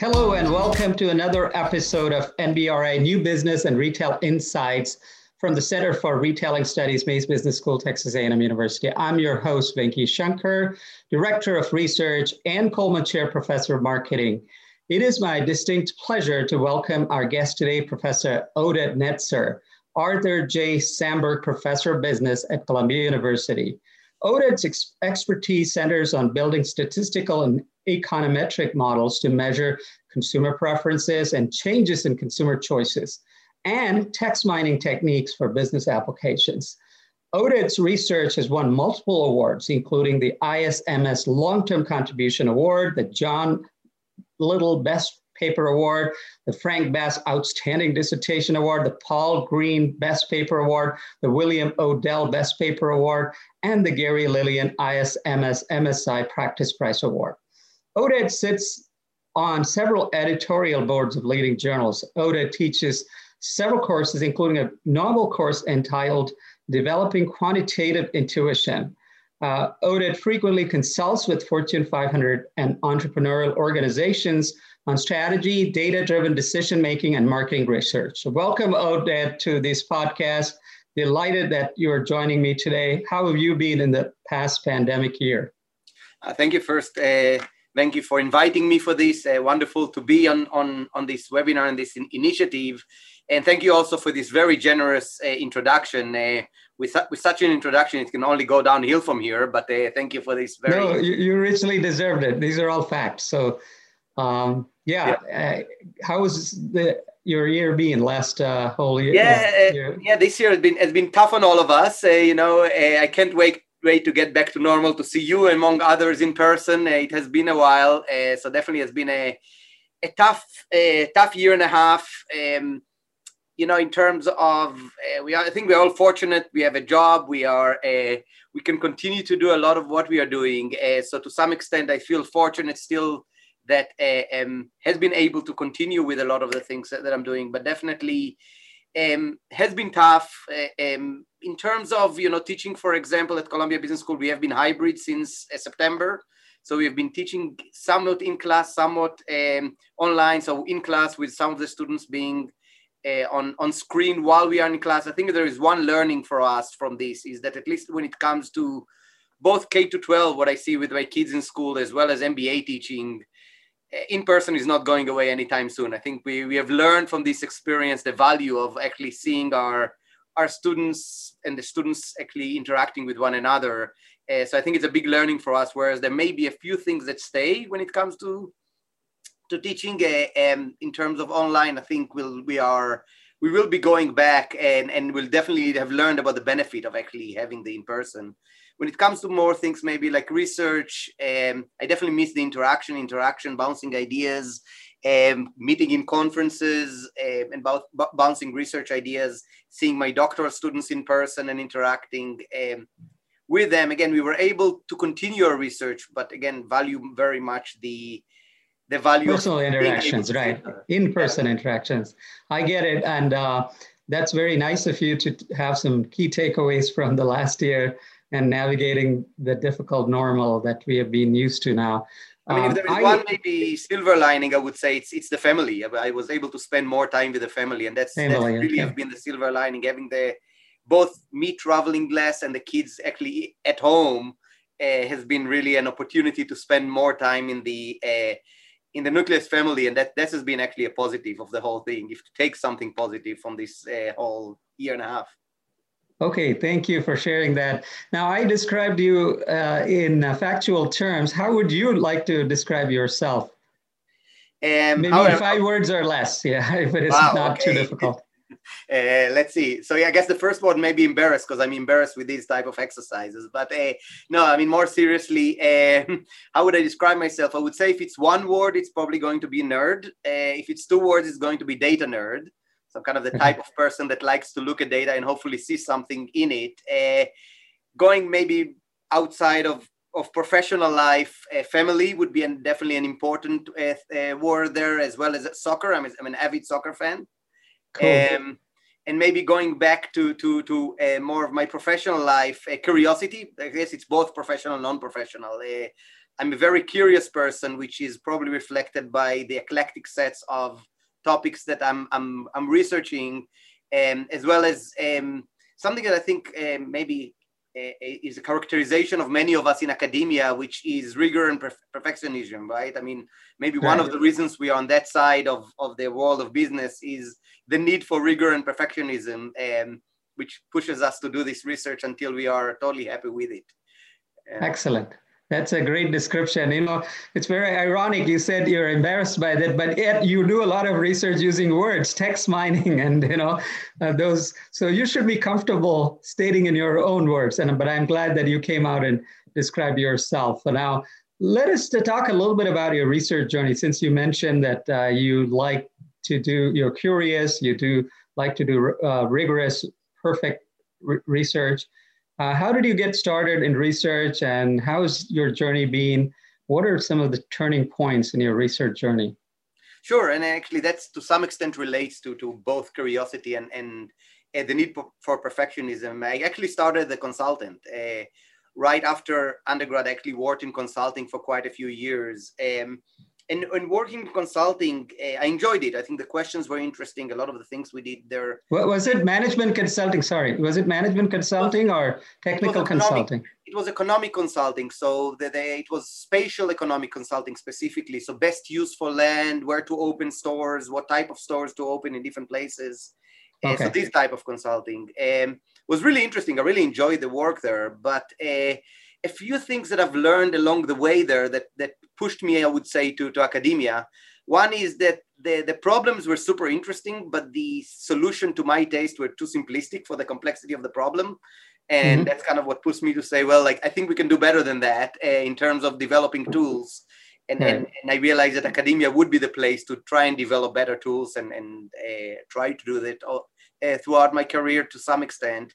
Hello, and welcome to another episode of NBRA New Business and Retail Insights from the Center for Retailing Studies, Mays Business School, Texas A&M University. I'm your host, Venky Shankar, Director of Research and Coleman Chair Professor of Marketing. It is my distinct pleasure to welcome our guest today, Professor Oded Netzer, Arthur J. Samberg Professor of Business at Columbia University. Oded's ex- expertise centers on building statistical and econometric models to measure consumer preferences and changes in consumer choices, and text mining techniques for business applications. Oded's research has won multiple awards, including the ISMS Long Term Contribution Award, the John Little Best Paper Award, the Frank Bass Outstanding Dissertation Award, the Paul Green Best Paper Award, the William O'Dell Best Paper Award, and the Gary Lilien ISMS MSI Practice Prize Award. Oded sits on several editorial boards of leading journals. Oded teaches several courses, including a novel course entitled Developing Quantitative Intuition. Uh, Oded frequently consults with Fortune 500 and entrepreneurial organizations on strategy, data driven decision making, and marketing research. So welcome, Oded, to this podcast. Delighted that you're joining me today. How have you been in the past pandemic year? Uh, thank you first. Uh, thank you for inviting me for this. Uh, wonderful to be on, on, on this webinar and this in initiative. And thank you also for this very generous uh, introduction. Uh, with, with such an introduction, it can only go downhill from here. But uh, thank you for this very. No, you, you richly deserved it. These are all facts. So um, yeah, yeah. Uh, how was the your year been last uh, whole year? Yeah, uh, yeah. This year has been has been tough on all of us. Uh, you know, uh, I can't wait wait to get back to normal to see you among others in person. Uh, it has been a while, so definitely has been a a tough tough year and a half. Um, you know, in terms of we are, I think we're all fortunate. We have a job. We are we can continue to do a lot of what we are doing. so to some extent, I feel fortunate still that uh, um, has been able to continue with a lot of the things that, that I'm doing, but definitely um, has been tough uh, um, in terms of you know teaching. For example, at Columbia Business School, we have been hybrid since uh, September. So we have been teaching somewhat in class, somewhat um, online. So in class with some of the students being uh, on on screen while we are in class. I think there is one learning for us from this is that at least when it comes to both K to 12, what I see with my kids in school as well as MBA teaching, in person is not going away anytime soon. I think we, we have learned from this experience the value of actually seeing our our students and the students actually interacting with one another. Uh, so I think it's a big learning for us. Whereas there may be a few things that stay when it comes to to teaching. Uh, um, in terms of online, I think we'll we are we will be going back and and we'll definitely have learned about the benefit of actually having the in person when it comes to more things, maybe like research, um, I definitely miss the interaction, interaction, bouncing ideas, um, meeting in conferences, um, and b- bouncing research ideas, seeing my doctoral students in person and interacting um, with them. Again, we were able to continue our research, but again, value very much the the value personal interactions, right? In-person yeah. interactions. I get it, and uh, that's very nice of you to have some key takeaways from the last year and navigating the difficult normal that we have been used to now. I mean, if there is um, one maybe silver lining, I would say it's it's the family. I was able to spend more time with the family, and that's, family, that's really okay. have been the silver lining. Having the both me traveling less and the kids actually at home uh, has been really an opportunity to spend more time in the uh, in the nucleus family, and that this has been actually a positive of the whole thing. If to take something positive from this uh, whole year and a half. Okay, thank you for sharing that. Now, I described you uh, in uh, factual terms. How would you like to describe yourself? Um, Maybe however, five words or less, yeah, if it is wow, not okay. too difficult. Uh, let's see. So yeah, I guess the first one may be embarrassed because I'm embarrassed with these type of exercises. But uh, no, I mean more seriously, uh, how would I describe myself? I would say if it's one word, it's probably going to be nerd. Uh, if it's two words, it's going to be data nerd. I'm kind of the type of person that likes to look at data and hopefully see something in it. Uh, going maybe outside of of professional life, uh, family would be an, definitely an important uh, uh, word there, as well as soccer. I'm, I'm an avid soccer fan. Cool. Um, and maybe going back to to to uh, more of my professional life, uh, curiosity. I guess it's both professional and non-professional. Uh, I'm a very curious person, which is probably reflected by the eclectic sets of topics that I'm I'm, I'm researching, um, as well as um, something that I think um, maybe uh, is a characterization of many of us in academia, which is rigor and perf- perfectionism, right? I mean, maybe one of the reasons we are on that side of, of the world of business is the need for rigor and perfectionism, um, which pushes us to do this research until we are totally happy with it. Uh, Excellent. That's a great description. You know, it's very ironic. You said you're embarrassed by that, but yet you do a lot of research using words, text mining, and you know, uh, those. So you should be comfortable stating in your own words. And but I'm glad that you came out and described yourself. So now, let us to talk a little bit about your research journey. Since you mentioned that uh, you like to do, you're curious, you do like to do uh, rigorous, perfect re- research. Uh, how did you get started in research and how's your journey been? What are some of the turning points in your research journey? Sure, and actually that's to some extent relates to, to both curiosity and, and, and the need for perfectionism. I actually started a consultant. Uh, right after undergrad, I actually worked in consulting for quite a few years. Um, and, and working consulting, uh, I enjoyed it. I think the questions were interesting. A lot of the things we did there. was it management consulting? Sorry, was it management consulting or technical it consulting? It was economic consulting. So the, the, it was spatial economic consulting specifically. So best use for land, where to open stores, what type of stores to open in different places. Uh, okay. so this type of consulting um, was really interesting. I really enjoyed the work there, but. Uh, a few things that I've learned along the way there that, that pushed me, I would say, to, to academia. One is that the, the problems were super interesting, but the solution to my taste were too simplistic for the complexity of the problem. And mm-hmm. that's kind of what pushed me to say, well, like, I think we can do better than that uh, in terms of developing tools. And, and, and, I realized that academia would be the place to try and develop better tools and, and uh, try to do that all, uh, throughout my career to some extent.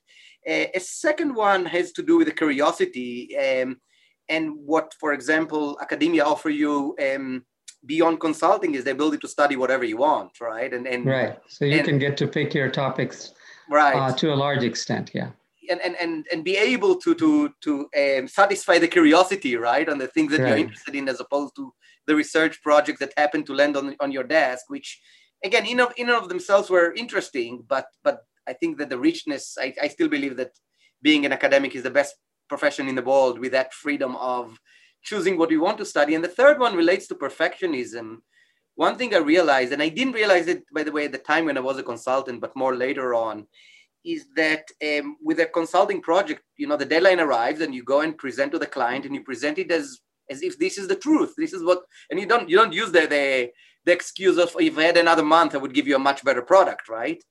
Uh, a second one has to do with the curiosity um, and what, for example, academia offer you um, beyond consulting is the ability to study whatever you want, right? And, and right, so you and, can get to pick your topics, right, uh, to a large extent, yeah. And, and, and, and be able to to to um, satisfy the curiosity, right, on the things that right. you're interested in, as opposed to the research projects that happen to land on, on your desk, which again, in of in of themselves were interesting, but but I think that the richness, I, I still believe that being an academic is the best profession in the world with that freedom of choosing what we want to study. And the third one relates to perfectionism. One thing I realized, and I didn't realize it, by the way, at the time when I was a consultant, but more later on, is that um, with a consulting project, you know, the deadline arrives and you go and present to the client and you present it as as if this is the truth. This is what, and you don't you don't use the the, the excuse of if I had another month, I would give you a much better product, right?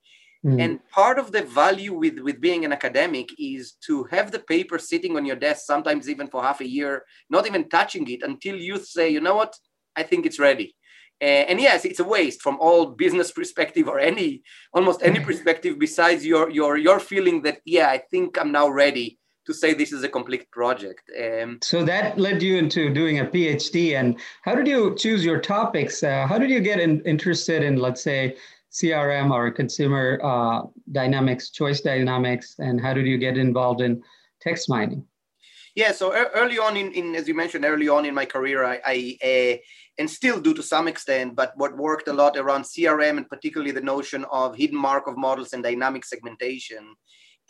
Mm. And part of the value with, with being an academic is to have the paper sitting on your desk, sometimes even for half a year, not even touching it until you say, you know what, I think it's ready. Uh, and yes, it's a waste from all business perspective or any almost any perspective besides your your your feeling that yeah, I think I'm now ready to say this is a complete project. Um, so that led you into doing a PhD. And how did you choose your topics? Uh, how did you get in, interested in, let's say, CRM or consumer uh, dynamics, choice dynamics, and how did you get involved in text mining? Yeah, so early on in, in as you mentioned, early on in my career, I, I uh, and still do to some extent, but what worked a lot around CRM and particularly the notion of hidden Markov models and dynamic segmentation.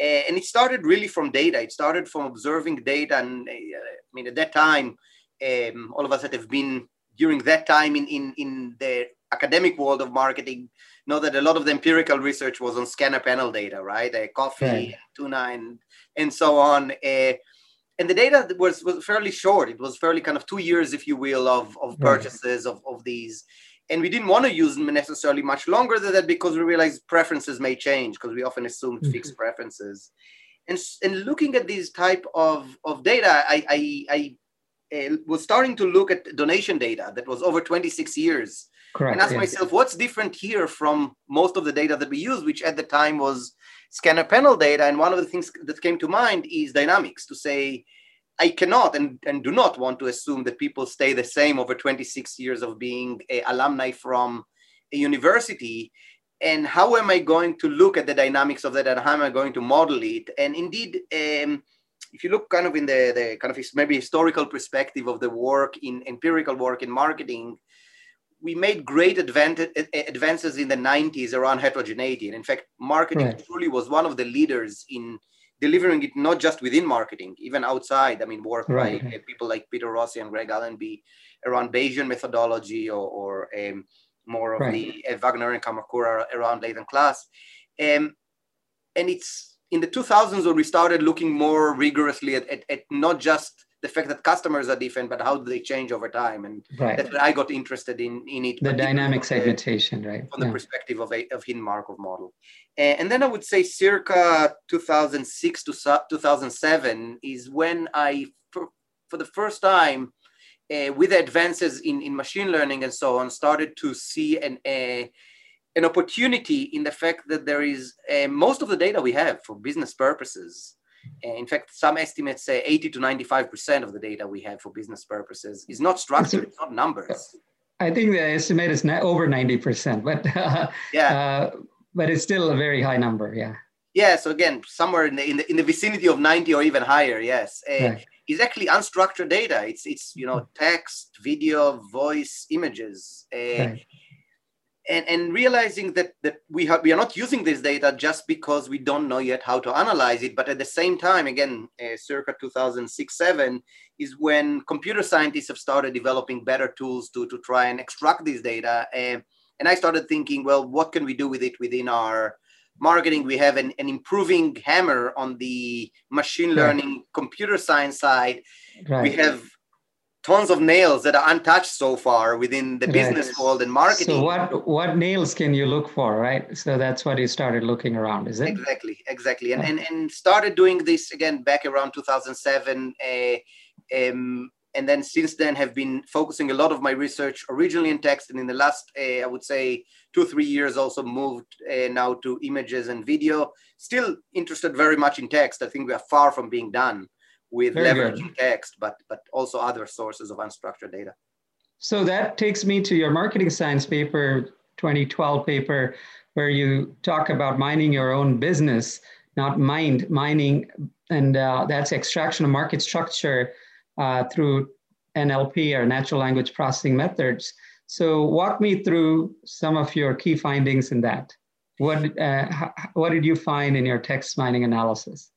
Uh, and it started really from data. It started from observing data. And uh, I mean, at that time, um, all of us that have been during that time in, in, in the academic world of marketing know that a lot of the empirical research was on scanner panel data, right? Uh, coffee, right. tuna, and, and so on. Uh, and the data was, was fairly short. It was fairly kind of two years, if you will, of, of purchases right. of, of these. And we didn't want to use them necessarily much longer than that because we realized preferences may change because we often assumed mm-hmm. fixed preferences. And, and looking at these type of, of data, I, I, I uh, was starting to look at donation data that was over 26 years Correct, and ask yeah. myself what's different here from most of the data that we use which at the time was scanner panel data and one of the things that came to mind is dynamics to say i cannot and, and do not want to assume that people stay the same over 26 years of being a alumni from a university and how am I going to look at the dynamics of that and how am I going to model it? And indeed, um, if you look kind of in the, the kind of maybe historical perspective of the work in empirical work in marketing, we made great advances in the 90s around heterogeneity. And in fact, marketing right. truly was one of the leaders in delivering it not just within marketing, even outside. I mean, work right. by uh, people like Peter Rossi and Greg Allenby around Bayesian methodology or, or um, more of right. the uh, Wagner and Kamakura around latent class. Um, and it's in the 2000s when we started looking more rigorously at, at, at, not just the fact that customers are different, but how do they change over time? And right. that's when I got interested in, in it. The dynamic segmentation, right? From yeah. the perspective of a of hidden Markov model. And then I would say circa 2006 to 2007 is when I, for, for the first time, uh, with advances in, in machine learning and so on, started to see an, uh, an opportunity in the fact that there is uh, most of the data we have for business purposes. In fact, some estimates say 80 to 95% of the data we have for business purposes is not structured, it's not numbers. I think the estimate is over 90%, but yeah. Uh, but it's still a very high number, yeah. Yeah, so again, somewhere in the, in the, in the vicinity of 90 or even higher, yes. Uh, right is actually unstructured data. It's it's you know text, video, voice, images, uh, right. And and realizing that that we have we are not using this data just because we don't know yet how to analyze it. But at the same time, again, uh, circa 2006 seven is when computer scientists have started developing better tools to to try and extract this data. Uh, and I started thinking, well, what can we do with it within our marketing, we have an, an improving hammer on the machine learning right. computer science side. Right. We have tons of nails that are untouched so far within the business world and marketing. So what what nails can you look for, right? So that's what you started looking around, is it? Exactly, exactly, and and, and started doing this again back around 2007. Uh, um, and then since then have been focusing a lot of my research originally in text and in the last uh, i would say two three years also moved uh, now to images and video still interested very much in text i think we are far from being done with very leveraging good. text but but also other sources of unstructured data so that takes me to your marketing science paper 2012 paper where you talk about mining your own business not mind mining and uh, that's extraction of market structure uh, through NLP or natural language processing methods. So walk me through some of your key findings in that. What, uh, what did you find in your text mining analysis?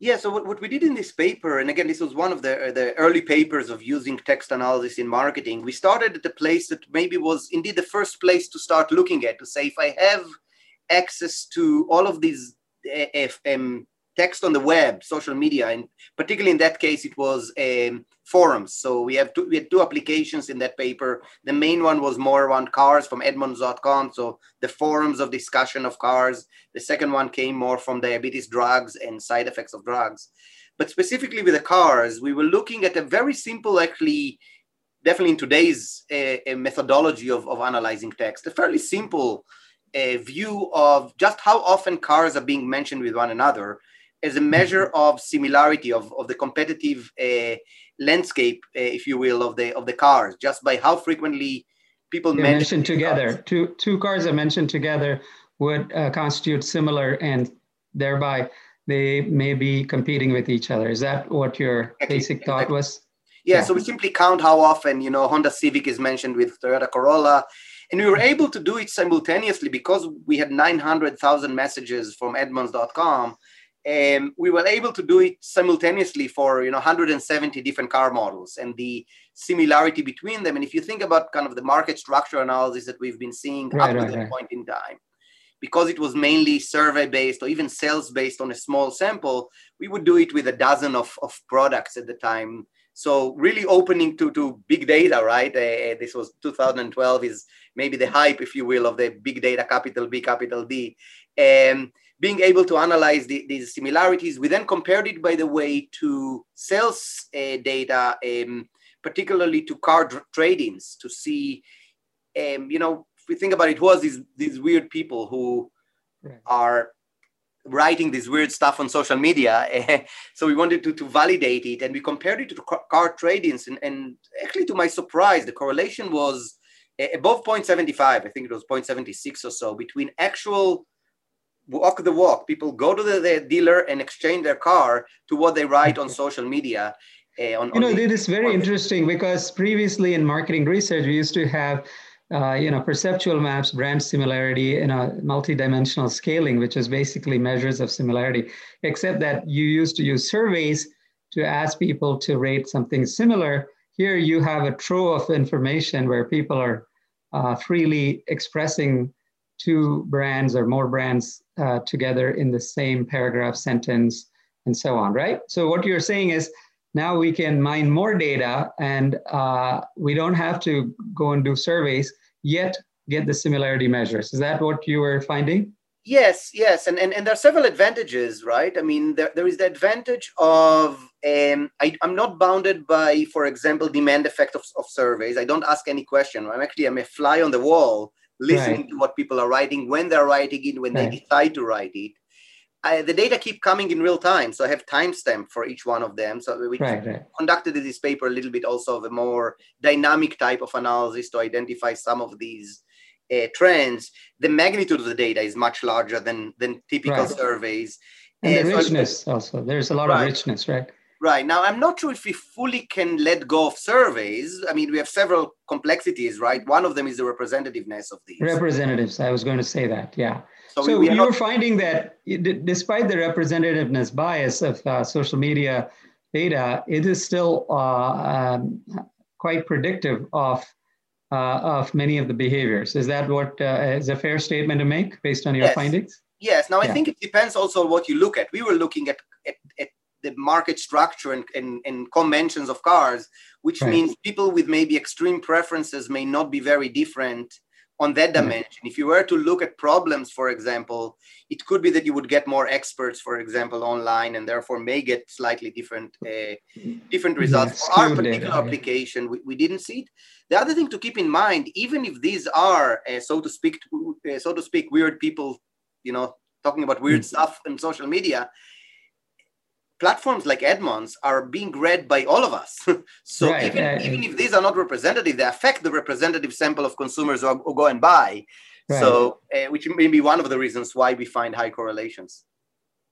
Yeah, so what, what we did in this paper, and again, this was one of the, the early papers of using text analysis in marketing. We started at the place that maybe was indeed the first place to start looking at to say if I have access to all of these eh, um, text on the web, social media, and particularly in that case, it was um, forums. So we have two, we had two applications in that paper. The main one was more around cars from Edmunds.com, so the forums of discussion of cars. The second one came more from diabetes drugs and side effects of drugs. But specifically with the cars, we were looking at a very simple, actually, definitely in today's uh, methodology of, of analyzing text, a fairly simple uh, view of just how often cars are being mentioned with one another as a measure of similarity of, of the competitive uh, landscape, uh, if you will, of the of the cars, just by how frequently people mention mentioned together. Cars. Two two cars are mentioned together would uh, constitute similar, and thereby they may be competing with each other. Is that what your exactly. basic thought exactly. was? Yeah, yeah, so we simply count how often you know Honda Civic is mentioned with Toyota Corolla, and we were able to do it simultaneously because we had 900,000 messages from Edmunds.com um, we were able to do it simultaneously for you know 170 different car models and the similarity between them. And if you think about kind of the market structure analysis that we've been seeing right, up right, to that right. point in time because it was mainly survey based or even sales based on a small sample we would do it with a dozen of, of products at the time. So really opening to, to big data right? Uh, this was 2012 is maybe the hype if you will of the big data capital b capital d. Um, being able to analyze the, these similarities. We then compared it, by the way, to sales uh, data, um, particularly to car trade-ins, to see, um, you know, if we think about it, was these these weird people who right. are writing this weird stuff on social media. so we wanted to, to validate it, and we compared it to car trade-ins, and, and actually, to my surprise, the correlation was above 0.75, I think it was 0.76 or so, between actual walk the walk, people go to the, the dealer and exchange their car to what they write on social media. Uh, on, you know, it is very interesting because previously in marketing research, we used to have uh, you know, perceptual maps, brand similarity, and a multidimensional scaling, which is basically measures of similarity, except that you used to use surveys to ask people to rate something similar. Here you have a trove of information where people are uh, freely expressing two brands or more brands uh, together in the same paragraph, sentence, and so on, right? So what you're saying is now we can mine more data and uh, we don't have to go and do surveys, yet get the similarity measures. Is that what you were finding? Yes, yes. And, and, and there are several advantages, right? I mean, there, there is the advantage of um, I, am not bounded by, for example, demand effect of, of surveys. I don't ask any question. I'm actually I'm a fly on the wall listening right. to what people are writing, when they're writing it, when right. they decide to write it. I, the data keep coming in real time, so I have timestamp for each one of them. So we right, right. conducted in this paper a little bit also of a more dynamic type of analysis to identify some of these uh, trends. The magnitude of the data is much larger than than typical right. surveys. And the richness so also. There's a lot of richness, right? Right. Now, I'm not sure if we fully can let go of surveys. I mean, we have several complexities, right? One of them is the representativeness of these. Representatives. I was going to say that. Yeah. So, so we, we you're finding that despite the representativeness bias of uh, social media data, it is still uh, um, quite predictive of uh, of many of the behaviors. Is that what uh, is a fair statement to make based on your yes. findings? Yes. Now, I think it depends also on what you look at. We were looking at the market structure and, and, and, conventions of cars, which right. means people with maybe extreme preferences may not be very different on that dimension. If you were to look at problems, for example, it could be that you would get more experts, for example, online, and therefore may get slightly different uh, different results. Yes, for our particular data, application, we, we didn't see it. The other thing to keep in mind, even if these are, uh, so to speak, uh, so to speak, weird people, you know, talking about weird mm-hmm. stuff on social media, platforms like Edmunds are being read by all of us. so right, even, right. even if these are not representative, they affect the representative sample of consumers who, who go and buy. Right. So, uh, which may be one of the reasons why we find high correlations.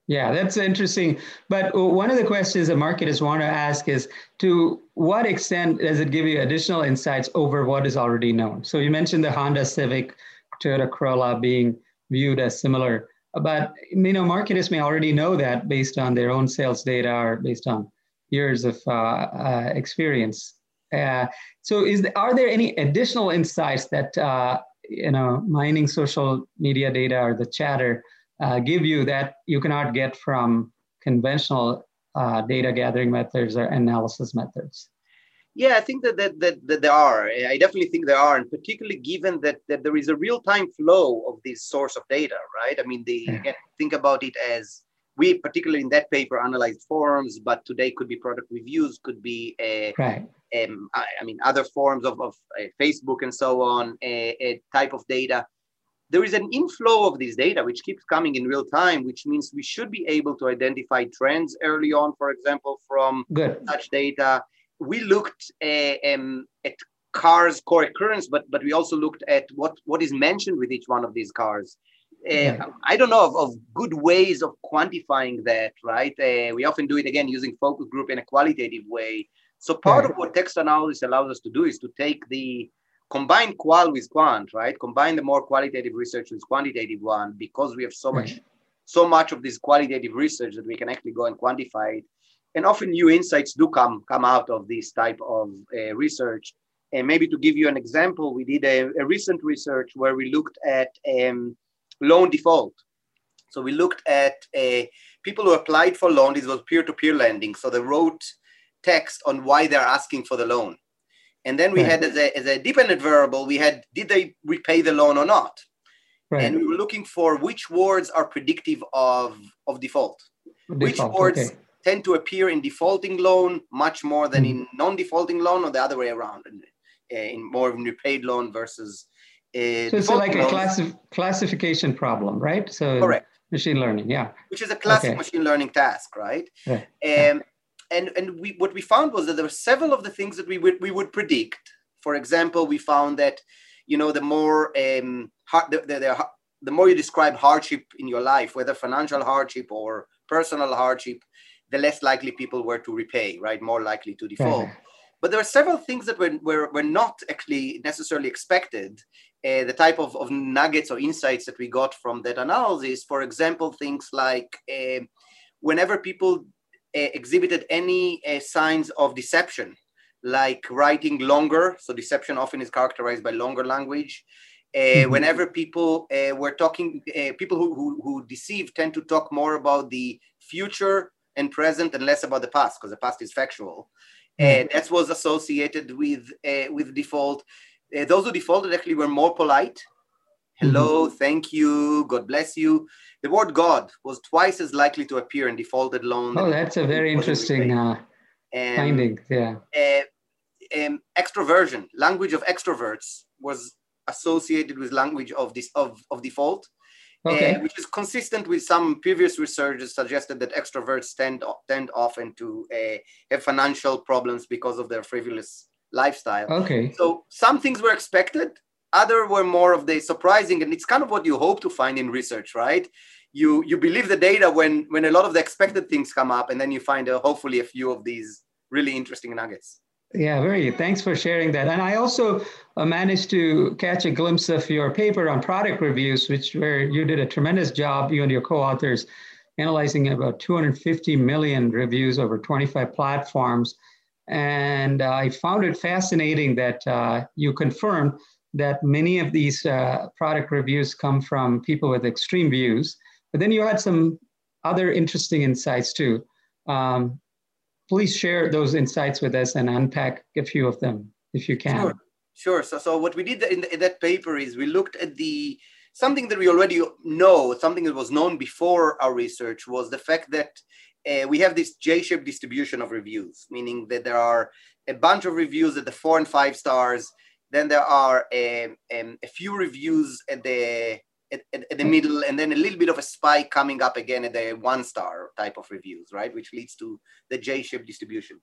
Yeah, that's interesting. But one of the questions that marketers want to ask is to what extent does it give you additional insights over what is already known? So you mentioned the Honda Civic, Toyota Corolla being viewed as similar but you know, marketers may already know that based on their own sales data or based on years of uh, uh, experience. Uh, so, is are there any additional insights that uh, you know mining social media data or the chatter uh, give you that you cannot get from conventional uh, data gathering methods or analysis methods? Yeah, I think that, that, that, that, there are. I definitely think there are, and particularly given that, that there is a real time flow of this source of data, right? I mean, the, yeah. again, think about it as we, particularly in that paper, analyzed forums, but today could be product reviews, could be a, right. Um, I, I, mean, other forms of, of uh, Facebook and so on, a, a type of data. There is an inflow of this data which keeps coming in real time, which means we should be able to identify trends early on, for example, from Good. such data we looked uh, um, at cars co-occurrence, but but we also looked at what what is mentioned with each one of these cars. Uh, yeah. I don't know of, of, good ways of quantifying that, right? Uh, we often do it again using focus group in a qualitative way. So part of what text analysis allows us to do is to take the combine qual with quant, right? Combine the more qualitative research with quantitative one because we have so much, so much of this qualitative research that we can actually go and quantify it and often new insights do come come out of this type of uh, research. And maybe to give you an example, we did a, a recent research where we looked at um, loan default. So we looked at uh, people who applied for loan. This was peer-to-peer lending. So they wrote text on why they're asking for the loan. And then we right. had as a, as a dependent variable, we had did they repay the loan or not? Right. And we were looking for which words are predictive of, of default. default which words okay tend to appear in defaulting loan much more than in hmm. non-defaulting loan or the other way around in, uh, in more of a repaid loan versus uh, so it's like a classi- classification problem right? So correct. machine learning yeah. Which is a classic okay. machine learning task right? Yeah. Um, and and we what we found was that there were several of the things that we would we would predict. For example we found that you know, the more um, hard, the, the, the, the more you describe hardship in your life, whether financial hardship or personal hardship, the less likely people were to repay, right? More likely to default. But there are several things that were, were, were not actually necessarily expected. Uh, the type of, of nuggets or insights that we got from that analysis, for example, things like uh, whenever people uh, exhibited any uh, signs of deception, like writing longer, so deception often is characterized by longer language. Uh, mm-hmm. Whenever people uh, were talking, people who, who, who deceive tend to talk more about the future and present and less about the past because the past is factual. And that was associated with uh, with default. Uh, those who defaulted actually were more polite. Hello, mm-hmm. thank you, God bless you. The word God was twice as likely to appear in defaulted loans. Oh, that's a very interesting uh, finding. Yeah. Uh, um, extroversion, language of extroverts, was associated with language of this of, of default okay. uh, which is consistent with some previous research that suggested that extroverts tend, tend often to uh, have financial problems because of their frivolous lifestyle. Okay. So some things were expected, other were more of the surprising, and it's kind of what you hope to find in research, right? You you believe the data when when a lot of the expected things come up, and then you find uh, hopefully a few of these really interesting nuggets. Yeah, very. Thanks for sharing that. And I also uh, managed to catch a glimpse of your paper on product reviews, which where you did a tremendous job, you and your co-authors, analyzing about 250 million reviews over 25 platforms. And uh, I found it fascinating that uh, you confirmed that many of these uh, product reviews come from people with extreme views. But then you had some other interesting insights too. Um, please share those insights with us and unpack a few of them if you can. Sure, sure. So, so what we did in, the, in that paper is we looked at the something that we already know, something that was known before our research was the fact that uh, we have this J-shaped distribution of reviews, meaning that there are a bunch of reviews at the four and five stars. Then there are um, um, a few reviews at the at, at, the middle and then a little bit of a spike coming up again at the one star type of reviews, right? Which leads to the J-shaped distribution.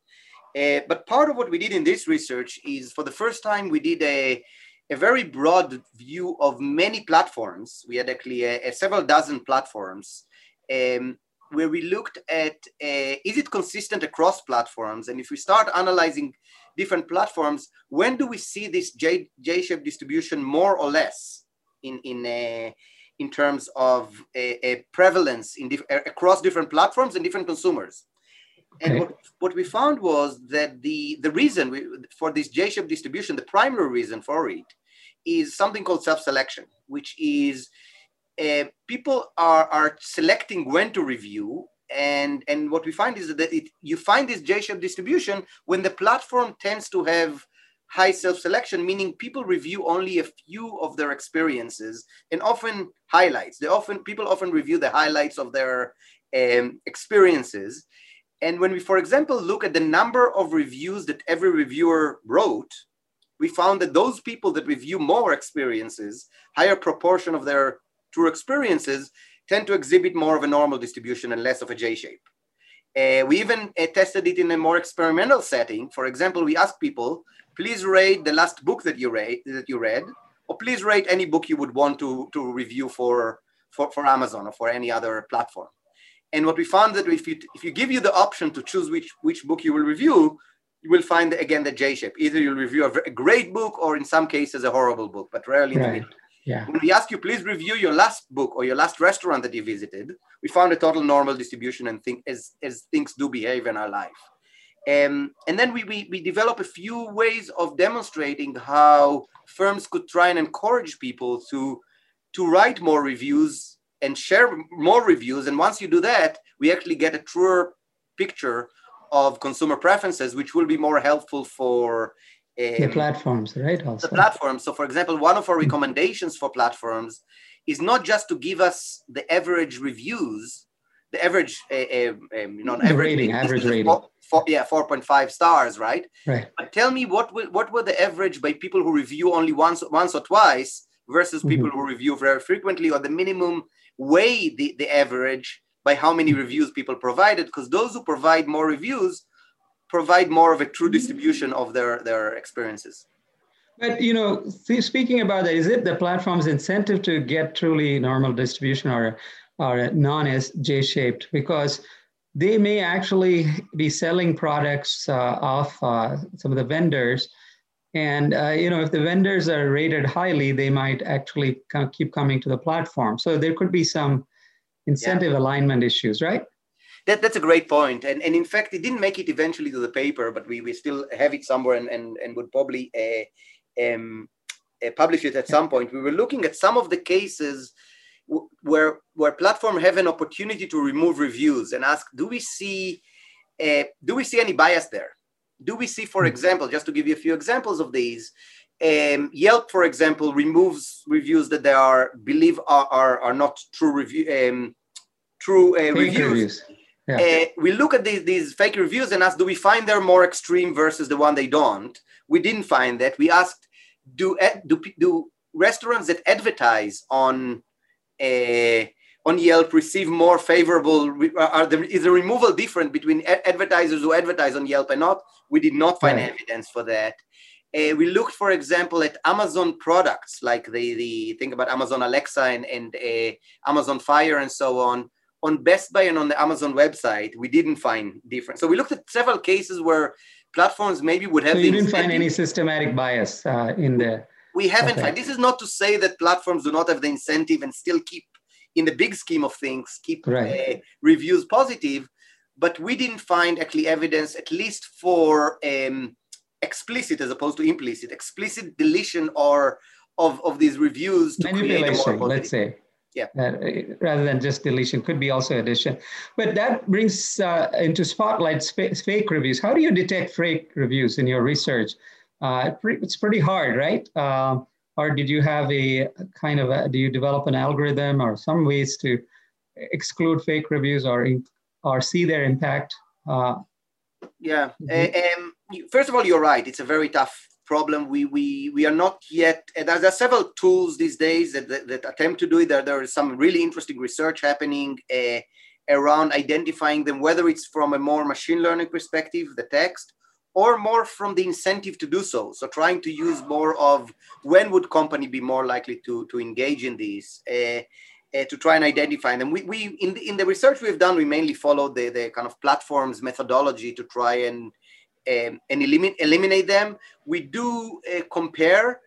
Uh, but part of what we did in this research is for the first time, we did a, a very broad view of many platforms. We had actually a, a several dozen platforms um, where we looked at uh, is it consistent across platforms? And if we start analyzing different platforms, when do we see this J, J-shaped distribution more or less? In in a, in terms of a, a prevalence in diff- across different platforms and different consumers. Okay. And what, what we found was that the, the reason we, for this J-shaped distribution, the primary reason for it is something called self-selection, which is uh, people are, are selecting when to review. And, and what we find is that it, you find this J-shaped distribution when the platform tends to have high self-selection, meaning people review only a few of their experiences and often highlights. They often people often review the highlights of their um, experiences. And when we, for example, look at the number of reviews that every reviewer wrote, we found that those people that review more experiences, higher proportion of their true experiences, tend to exhibit more of a normal distribution and less of a J shape. Uh, we even uh, tested it in a more experimental setting. For example, we asked people, please rate the last book that you read, that you read, or please rate any book you would want to, to review for, for, for Amazon or for any other platform. And what we found that if you, if you give you the option to choose which, which book you will review, you will find again the J shape. Either you'll review a, great book or in some cases a horrible book, but rarely right. in the middle. Yeah. When we ask you, please review your last book or your last restaurant that you visited, we found a total normal distribution and think as, as things do behave in our life. Um, and then we, we, we develop a few ways of demonstrating how firms could try and encourage people to, to write more reviews and share more reviews. And once you do that, we actually get a truer picture of consumer preferences, which will be more helpful for um, the platforms, right? Also. The platforms. So, for example, one of our recommendations for platforms is not just to give us the average reviews, the average, uh, um, you know, average rating, average rating. Four, four, yeah, four point five stars, right? Right. But tell me what what were the average by people who review only once once or twice versus mm-hmm. people mm-hmm. who review very frequently, or the minimum weigh the the average by how many reviews people provided, because those who provide more reviews provide more of a true distribution of their, their experiences. But you know, speaking about that, is it the platform's incentive to get truly normal distribution or or non J-shaped? Because they may actually be selling products uh, off uh, some of the vendors, and uh, you know, if the vendors are rated highly, they might actually keep coming to the platform. So there could be some incentive yeah. alignment issues, right? That, that's a great point. And, and in fact, it didn't make it eventually to the paper, but we, we still have it somewhere and, and, and would probably uh, um, uh, publish it at some point. We were looking at some of the cases where, where platform have an opportunity to remove reviews and ask, do we see, uh, do we see any bias there? Do we see, for hmm. example, just to give you a few examples of these, um, Yelp, for example, removes reviews that they are believe are, are, are not true review um, true uh, reviews. reviews. Yeah. Uh, we look at these, these fake reviews and ask, do we find they're more extreme versus the one they don't? We didn't find that. We asked, do do, do restaurants that advertise on on Yelp receive more favorable? Are there is the removal different between advertisers who advertise on Yelp and not? We did not find right. evidence for that. Uh, we looked, for example, at Amazon products like the, the think about Amazon Alexa and, and uh, Amazon Fire and so on. On Best Buy and on the Amazon website, we didn't find difference. So we looked at several cases where platforms maybe would have. So you didn't find any systematic bias uh, in there. We haven't. Okay. This is not to say that platforms do not have the incentive and still keep, in the big scheme of things, keep right. uh, reviews positive. But we didn't find actually evidence, at least for um, explicit as opposed to implicit, explicit deletion or of, of these reviews to manipulation. let's say. Yeah. Uh, rather than just deletion, could be also addition. But that brings uh, into spotlight fake reviews. How do you detect fake reviews in your research? Uh, it's pretty hard, right? Uh, or did you have a kind of a, do you develop an algorithm or some ways to exclude fake reviews or or see their impact? Uh, yeah. Mm-hmm. Um, first of all, you're right. It's a very tough problem. We we we are not yet. There, there are several tools these days that, that, that, attempt to do it. There, there is some really interesting research happening uh, around identifying them, whether it's from a more machine learning perspective, the text, or more from the incentive to do so. So trying to use more of when would company be more likely to to engage in these. Uh, uh, to try and identify them. We, we in, the, in the research we've done, we mainly followed the, the kind of platforms methodology to try and um, and eliminate, eliminate them. We do uh, compare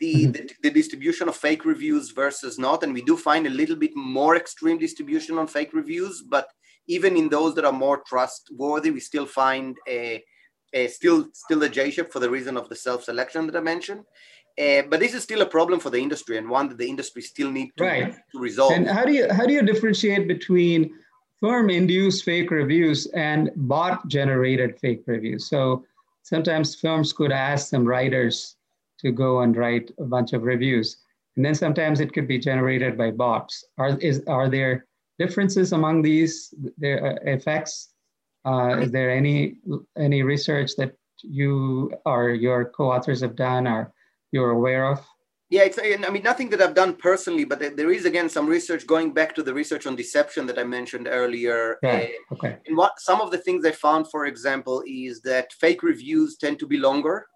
the, mm-hmm. the, the, distribution of fake reviews versus not, and we do find a little bit more extreme distribution on fake reviews. But even in those that are more trustworthy, we still find a, a still still a J-shape for the reason of the self-selection that I mentioned. Uh, but this is still a problem for the industry and one that the industry still need to, right. to resolve. And how do you how do you differentiate between firm induced fake reviews and bot generated fake reviews. So sometimes firms could ask some writers to go and write a bunch of reviews. And then sometimes it could be generated by bots. Are, is, are there differences among these their uh, effects? Uh, is there any, any research that you or your co-authors have done or you're aware of? Yeah, it's, I mean, nothing that I've done personally, but there is again some research going back to the research on deception that I mentioned earlier. Yeah, uh, okay. And what some of the things I found, for example, is that fake reviews tend to be longer.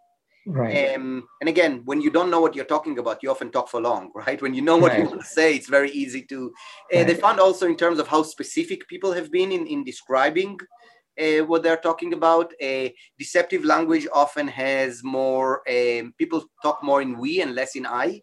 Right. Um, and again, when you don't know what you're talking about, you often talk for long, right? When you know what right. you want to say, it's very easy to. Uh, right. They found also in terms of how specific people have been in, in describing uh, what they're talking about. A deceptive language often has more, um, people talk more in we and less in I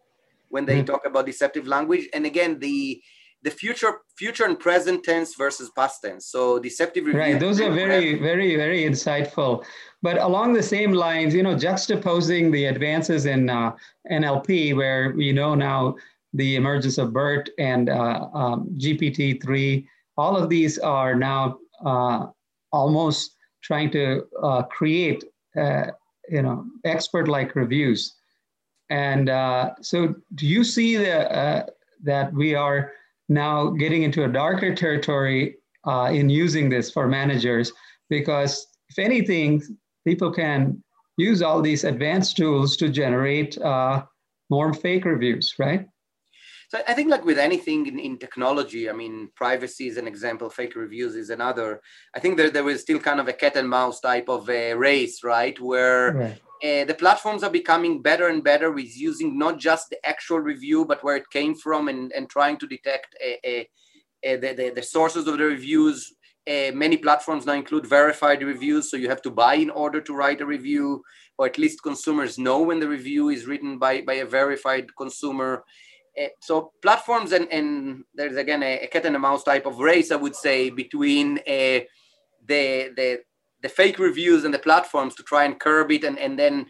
when they mm-hmm. talk about deceptive language. And again, the the future future and present tense versus past tense so deceptive right those are very very very insightful but along the same lines you know juxtaposing the advances in uh, nlp where we know now the emergence of bert and uh, um, gpt-3 all of these are now uh, almost trying to uh, create, uh, you know, expert-like reviews. And uh, so, do you see the, uh, that we are now getting into a darker territory uh, in using this for managers? Because if anything, people can use all these advanced tools to generate more fake reviews, right? So I think like with anything in, in, technology, I mean, privacy is an example, fake reviews is another. I think there, there was still kind of a cat and mouse type of a race, right? Where right. Uh, the platforms are becoming better and better with using not just the actual review, but where it came from and, and trying to detect the, the, the, sources of the reviews. Uh, many platforms now include verified reviews, so you have to buy in order to write a review, or at least consumers know when the review is written by, by a verified consumer. Uh, so platforms and, and there's again a, a, cat and a mouse type of race, I would say, between uh, the, the the fake reviews and the platforms to try and curb it. And, and then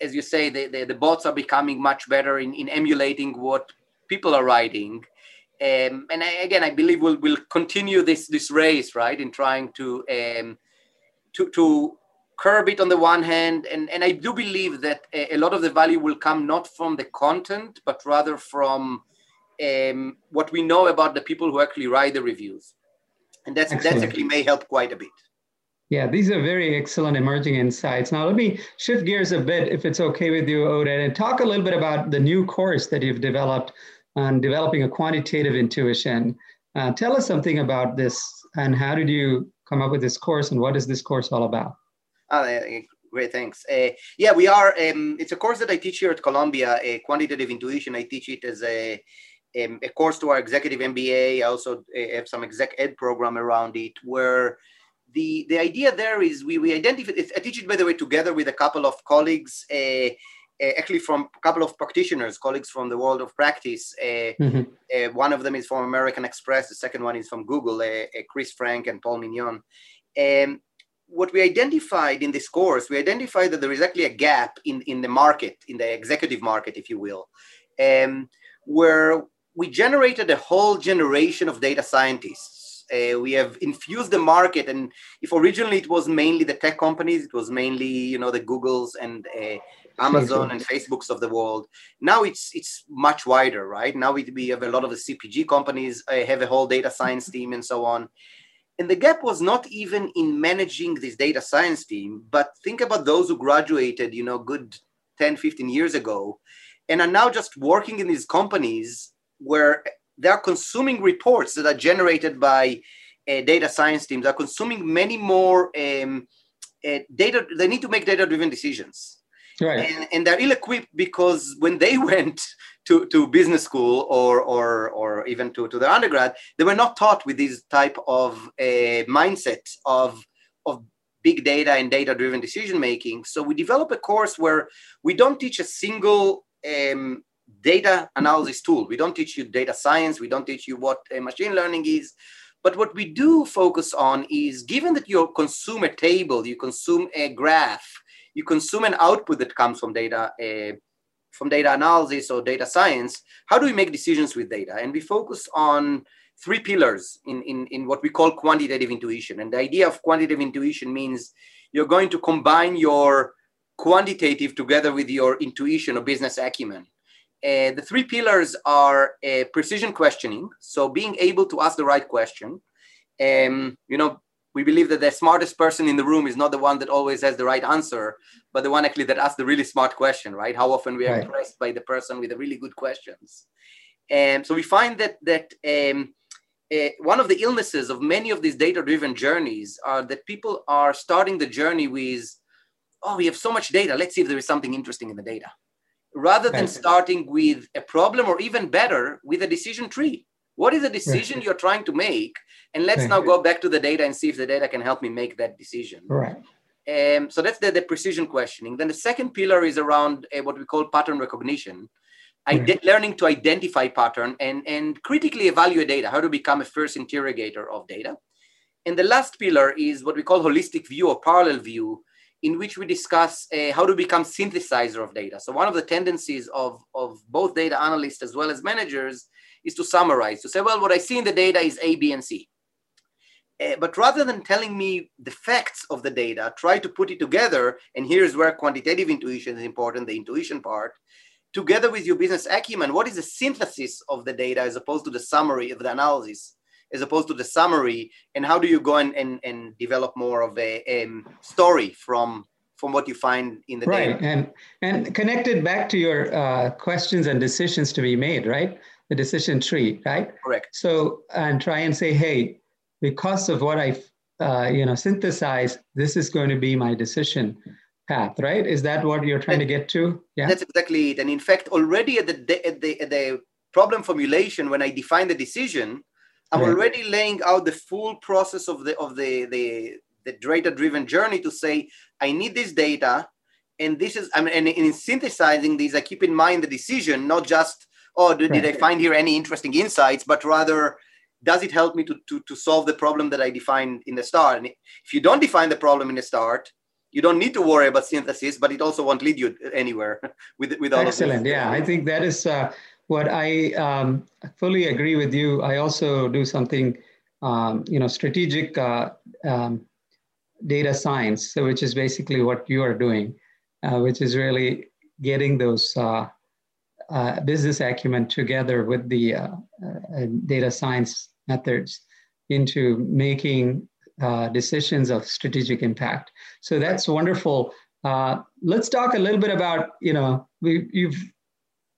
as you say the, the, the bots are becoming much better in, in emulating what people are writing. Um, and I, again i believe we'll, we'll continue this this race right in trying to um, to, to curb it on the one hand and, and i do believe that a, a lot of the value will come not from the content but rather from um, what we know about the people who actually write the reviews and that's Excellent. that actually may help quite a bit yeah, these are very excellent emerging insights. Now, let me shift gears a bit, if it's okay with you, Oded, and talk a little bit about the new course that you've developed on developing a quantitative intuition. Uh, tell us something about this and how did you come up with this course and what is this course all about? Uh, great, thanks. Uh, yeah, we are, um, it's a course that I teach here at Columbia, a quantitative intuition. I teach it as a, um, a course to our executive MBA. I also uh, have some exec ed program around it where the, the idea there is we, we identify, I teach it by the way together with a couple of colleagues, uh, uh, actually from a couple of practitioners, colleagues from the world of practice. Uh, mm-hmm. Uh, one of them is from American Express, the second one is from Google, uh, uh, Chris Frank and Paul Magnone. Um, what we identified in this course, we identified that there is actually a gap in, in the market, in the executive market, if you will, um, where we generated a whole generation of data scientists uh, we have infused the market, and if originally it was mainly the tech companies, it was mainly you know the Googles and uh, Amazon and Facebooks of the world. Now it's it's much wider, right? Now we, we have a lot of the CPG companies uh, have a whole data science team and so on. And the gap was not even in managing this data science team, but think about those who graduated, you know, good 10, 15 years ago, and are now just working in these companies where they're consuming reports that are generated by uh, data science teams. They're consuming many more um, uh, data. They need to make data-driven decisions. Right. And, and they're ill-equipped because when they went to, to business school or, or, or even to, to their undergrad, they were not taught with this type of uh, mindset of, of big data and data-driven decision making. So we develop a course where we don't teach a single um, data analysis tool. We don't teach you data science. We don't teach you what machine learning is. But what we do focus on is given that you consume a table, you consume a graph, you consume an output that comes from data, uh, from data analysis or data science, how do we make decisions with data? And we focus on three pillars in, in, in what we call quantitative intuition. And the idea of quantitative intuition means you're going to combine your quantitative together with your intuition or business acumen. Uh, the three pillars are uh, precision questioning, so being able to ask the right question. Um, you know, we believe that the smartest person in the room is not the one that always has the right answer, but the one actually that asks the really smart question, right? How often we are right. impressed by the person with the really good questions. And um, so we find that that um, uh, one of the illnesses of many of these data-driven journeys are that people are starting the journey with, oh, we have so much data. Let's see if there is something interesting in the data rather than starting with a problem or even better with a decision tree what is the decision right. you're trying to make and let's right. now go back to the data and see if the data can help me make that decision right um, so that's the, the precision questioning then the second pillar is around uh, what we call pattern recognition right. learning to identify pattern and, and critically evaluate data how to become a first interrogator of data and the last pillar is what we call holistic view or parallel view in which we discuss uh, how to become synthesizer of data. So one of the tendencies of, of both data analysts as well as managers is to summarize, to say, well, what I see in the data is A, B, and C. Uh, but rather than telling me the facts of the data, try to put it together. And here's where quantitative intuition is important, the intuition part. Together with your business acumen, what is the synthesis of the data as opposed to the summary of the analysis? as opposed to the summary and how do you go and, and, and develop more of a, a story from from what you find in the right. data Right, and and connected back to your uh, questions and decisions to be made right the decision tree right correct so and try and say hey because of what i uh, you know synthesize this is going to be my decision path, right? Is that what you're trying to get to? Yeah, that's exactly it. And in fact, already at the at the, at the problem formulation, when I define the decision, I'm right. already laying out the full process of the of the the the data-driven journey to say I need this data, and this is I mean, and in synthesizing these, I keep in mind the decision, not just oh did, right. did I find here any interesting insights, but rather does it help me to, to, to solve the problem that I defined in the start? And if you don't define the problem in the start, you don't need to worry about synthesis, but it also won't lead you anywhere with, with all Excellent. of Yeah, I think that is uh, what I um, fully agree with you. I also do something, um, you know, strategic uh, um, data science, so which is basically what you are doing, uh, which is really getting those uh, business acumen together with the uh, uh, data science methods into making uh, decisions of strategic impact. So that's wonderful. Let's talk a little bit about, you know, we, you've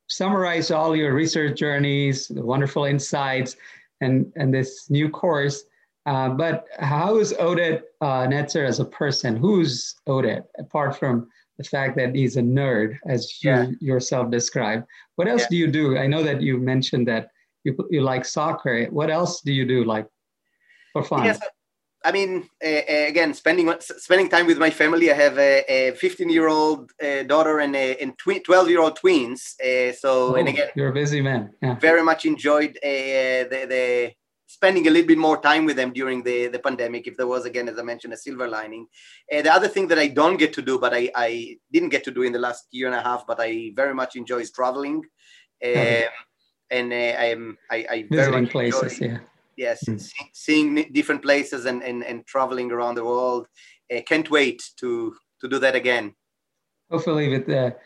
summarized all your research journeys, the wonderful insights, and, and this new course. Uh, but how is Oded uh, Netzer as a person? Who's Oded, apart from the fact that he's a nerd, as you yeah. yourself described? What else yeah. do you do? I know that you mentioned that you, you like soccer. What else do you do, like for fun? Yes, I mean, uh, again, spending spending time with my family. I have a 15 year old uh, daughter and a, and 12 year old twins. Uh, so, oh, and again, you're a busy man. Yeah. Very much enjoyed the, the spending a little bit more time with them during the, the pandemic, if there was, again, as I mentioned, a silver lining. Uh, the other thing that I don't get to do, but I, I didn't get to do in the last year and a half, but I very much enjoy is traveling. Um, and uh, I'm, I, I Visiting places, enjoy, yeah yes, mm. see, seeing different places and, and, and traveling around the world. Uh, can't wait to to do that again. Hopefully, with the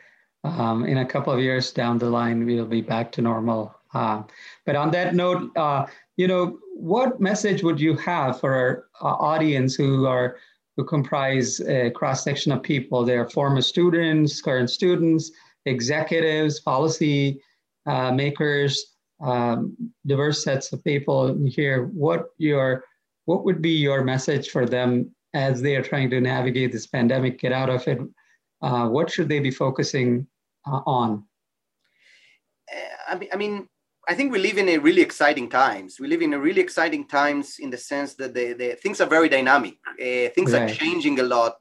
um, in a couple of years down the line, we'll be back to normal. Uh, but on that note, uh, you know, what message would you have for our uh, audience who are who comprise a cross section of people? They're former students, current students, executives, policy uh, makers, um, diverse sets of people here, what your what would be your message for them as they are trying to navigate this pandemic, get out of it? Uh, what should they be focusing uh, on? Uh, I mean, I think we live in a really exciting times. We live in a really exciting times in the sense that the, the things are very dynamic. Uh, things right. are changing a lot.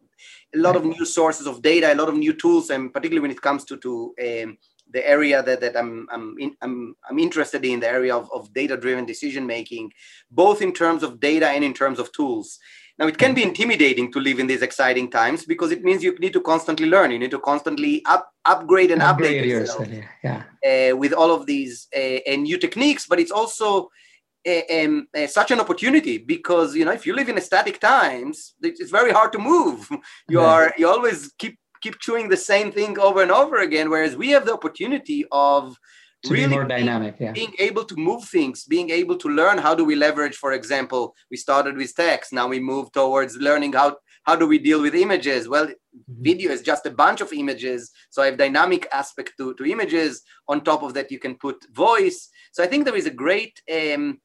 A lot right. of new sources of data, a lot of new tools, and particularly when it comes to to um, the area that, that I'm, I'm, in, I'm, I'm interested in, the area of, of data driven decision making, both in terms of data and in terms of tools. Now, it can be intimidating to live in these exciting times because it means you need to constantly learn. You need to constantly up, upgrade and upgrade update yourself, yeah. Uh, with all of these uh, new techniques. But it's also uh, um, uh, such an opportunity because you know if you live in a static times, it's very hard to move. You are you always keep keep chewing the same thing over and over again. Whereas we have the opportunity of to really be more dynamic, being, yeah. being able to move things, being able to learn how do we leverage, for example, we started with text, now we move towards learning how how do we deal with images? Well, mm-hmm. video is just a bunch of images. So I have dynamic aspect to, to images. On top of that, you can put voice. So I think there is a great um,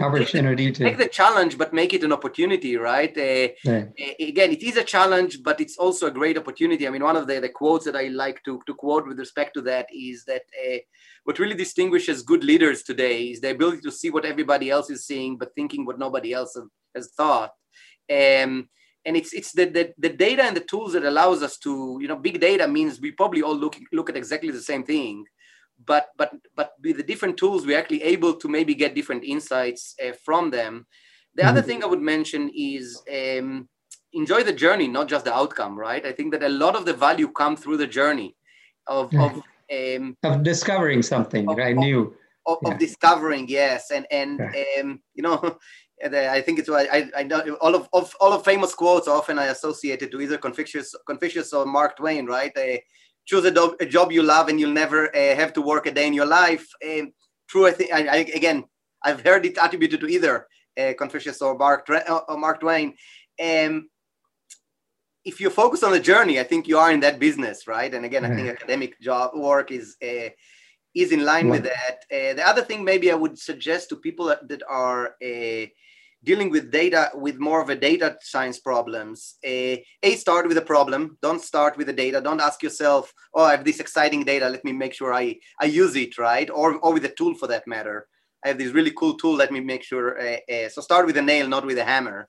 opportunity to make the challenge but make it an opportunity right? Uh, yeah. again it is a challenge but it's also a great opportunity. I mean one of the, the quotes that i like to, to quote with respect to that is that uh, what really distinguishes good leaders today is the ability to see what everybody else is seeing but thinking what nobody else has thought. Um, and it's it's the, the, the data and the tools that allows us to you know big data means we probably all look look at exactly the same thing but but but with the different tools we're actually able to maybe get different insights uh, from them. The mm-hmm. other thing i would mention is um, enjoy the journey not just the outcome right? I think that a lot of the value come through the journey of of, um, of discovering something of, right? new. of, yeah. of, discovering yes. And and um, you know I think it's why I, I know all of, of all of famous quotes often I associated to either Confucius, Confucius or Mark Twain, right? Choose a, do- a, job you love and you'll never uh, have to work a day in your life. Um, true, I think, I, I, again, I've heard it attributed to either uh, Confucius or Mark, uh, or Mark Twain. Um, if you focus on the journey, I think you are in that business, right? And again, I think academic job work is uh, is in line with that. Uh, the other thing, maybe I would suggest to people that, that are uh, dealing with data with more of a data science problems a, a start with a problem. Don't start with the data. Don't ask yourself oh i have this exciting data. Let me make sure i i use it right? Or or with a tool for that matter. I have this really cool tool. Let me make sure uh, uh, so start with a nail not with a hammer.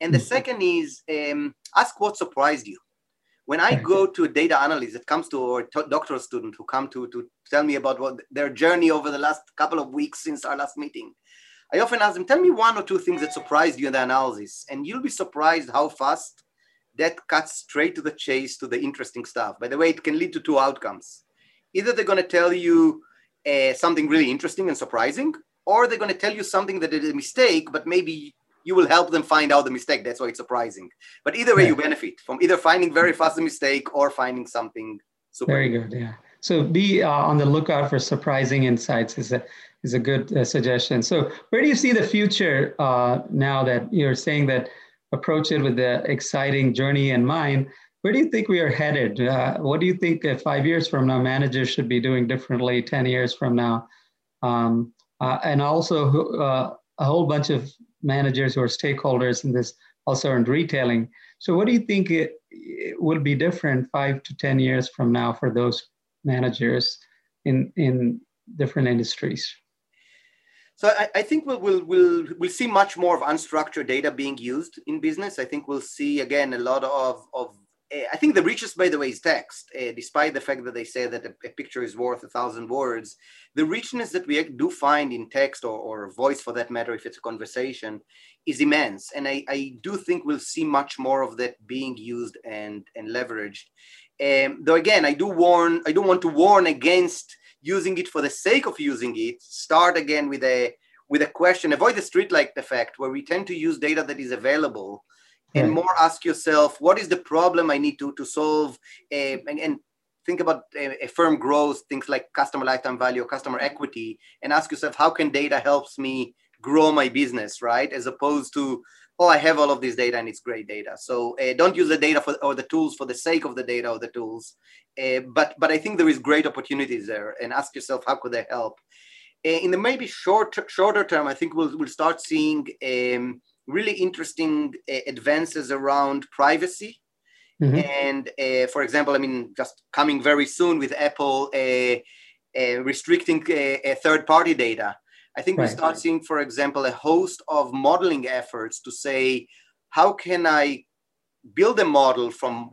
And the mm-hmm. second is um, ask what surprised you. When i go to a data analyst that comes to or a doctoral student who come to to tell me about what their journey over the last couple of weeks since our last meeting I often ask them, tell me one or two things that surprised you in the analysis, and you'll be surprised how fast that cuts straight to the chase to the interesting stuff. By the way, it can lead to two outcomes. Either they're going to tell you uh, something really interesting and surprising, or they're going to tell you something that is a mistake, but maybe you will help them find out the mistake. That's why it's surprising. But either way, you benefit from either finding very fast the mistake or finding something super. Very good. Yeah. So be uh, on the lookout for surprising insights. Is a is a good uh, suggestion. So where do you see the future uh, now that you're saying that approach it with the exciting journey in mind? Where do you think we are headed? Uh, what do you think five years from now managers should be doing differently? Ten years from now, um, uh, and also uh, a whole bunch of managers who are stakeholders in this also in retailing. So what do you think it, it will be different five to ten years from now for those managers in in different industries? So I, I, think we'll, we'll, we'll, we'll see much more of unstructured data being used in business. I think we'll see, again, a lot of, of I think the richest, by the way, is text. Uh, despite the fact that they say that a, a, picture is worth a thousand words, the richness that we do find in text or, or voice, for that matter, if it's a conversation, is immense. And I, I do think we'll see much more of that being used and, and leveraged. Um, though again, I do warn, I do want to warn against using it for the sake of using it, start again with a with a question. Avoid the streetlight effect where we tend to use data that is available, and more ask yourself, what is the problem I need to to solve, uh, and, and, think about a, a, firm growth, things like customer lifetime value, customer equity, and ask yourself, how can data helps me grow my business, right? As opposed to oh, I have all of this data and it's great data. So uh, don't use the data for, or the tools for the sake of the data or the tools. Uh, but but I think there is great opportunities there. And ask yourself, how could they help? Uh, in the maybe short shorter term, I think we'll we'll start seeing um, really interesting uh, advances around privacy. Mm-hmm. And uh, for example, I mean, just coming very soon with Apple uh, restricting third-party data. I think right. we start seeing, for example, a host of modeling efforts to say, how can I build a model from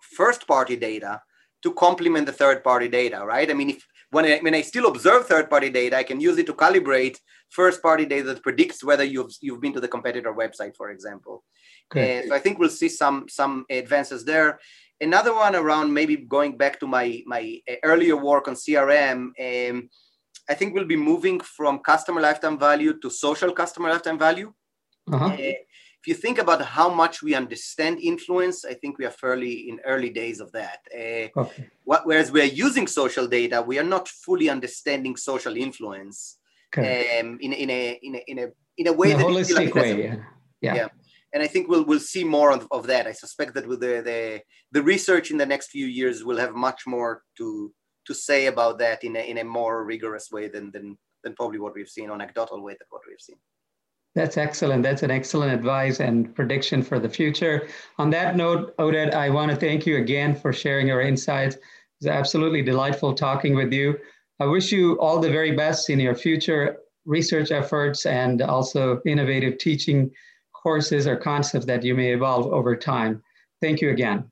first party data to complement the third party data, right? I mean, if when I, when I still observe third party data, I can use it to calibrate first party data that predicts whether you've, you've been to the competitor website, for example. Okay. Uh, so I think we'll see some, some advances there. Another one around maybe going back to my, my earlier work on CRM, um, I think we'll be moving from customer lifetime value to social customer lifetime value. Uh-huh. Uh, if you think about how much we understand influence, I think we are fairly in early days of that. Uh, okay. what, whereas we are using social data, we are not fully understanding social influence okay. um, in, in, a, in, a, in, a, in a way in a that holistic like way. Yeah. yeah. yeah. And I think we'll, we'll see more of, of that. I suspect that with the, the, the research in the next few years, we'll have much more to, to say about that in a, in a more rigorous way than, than, than probably what we've seen, anecdotal way than what we've seen. That's excellent. That's an excellent advice and prediction for the future. On that note, Oded, I want to thank you again for sharing your insights. It's absolutely delightful talking with you. I wish you all the very best in your future research efforts and also innovative teaching courses or concepts that you may evolve over time. Thank you again.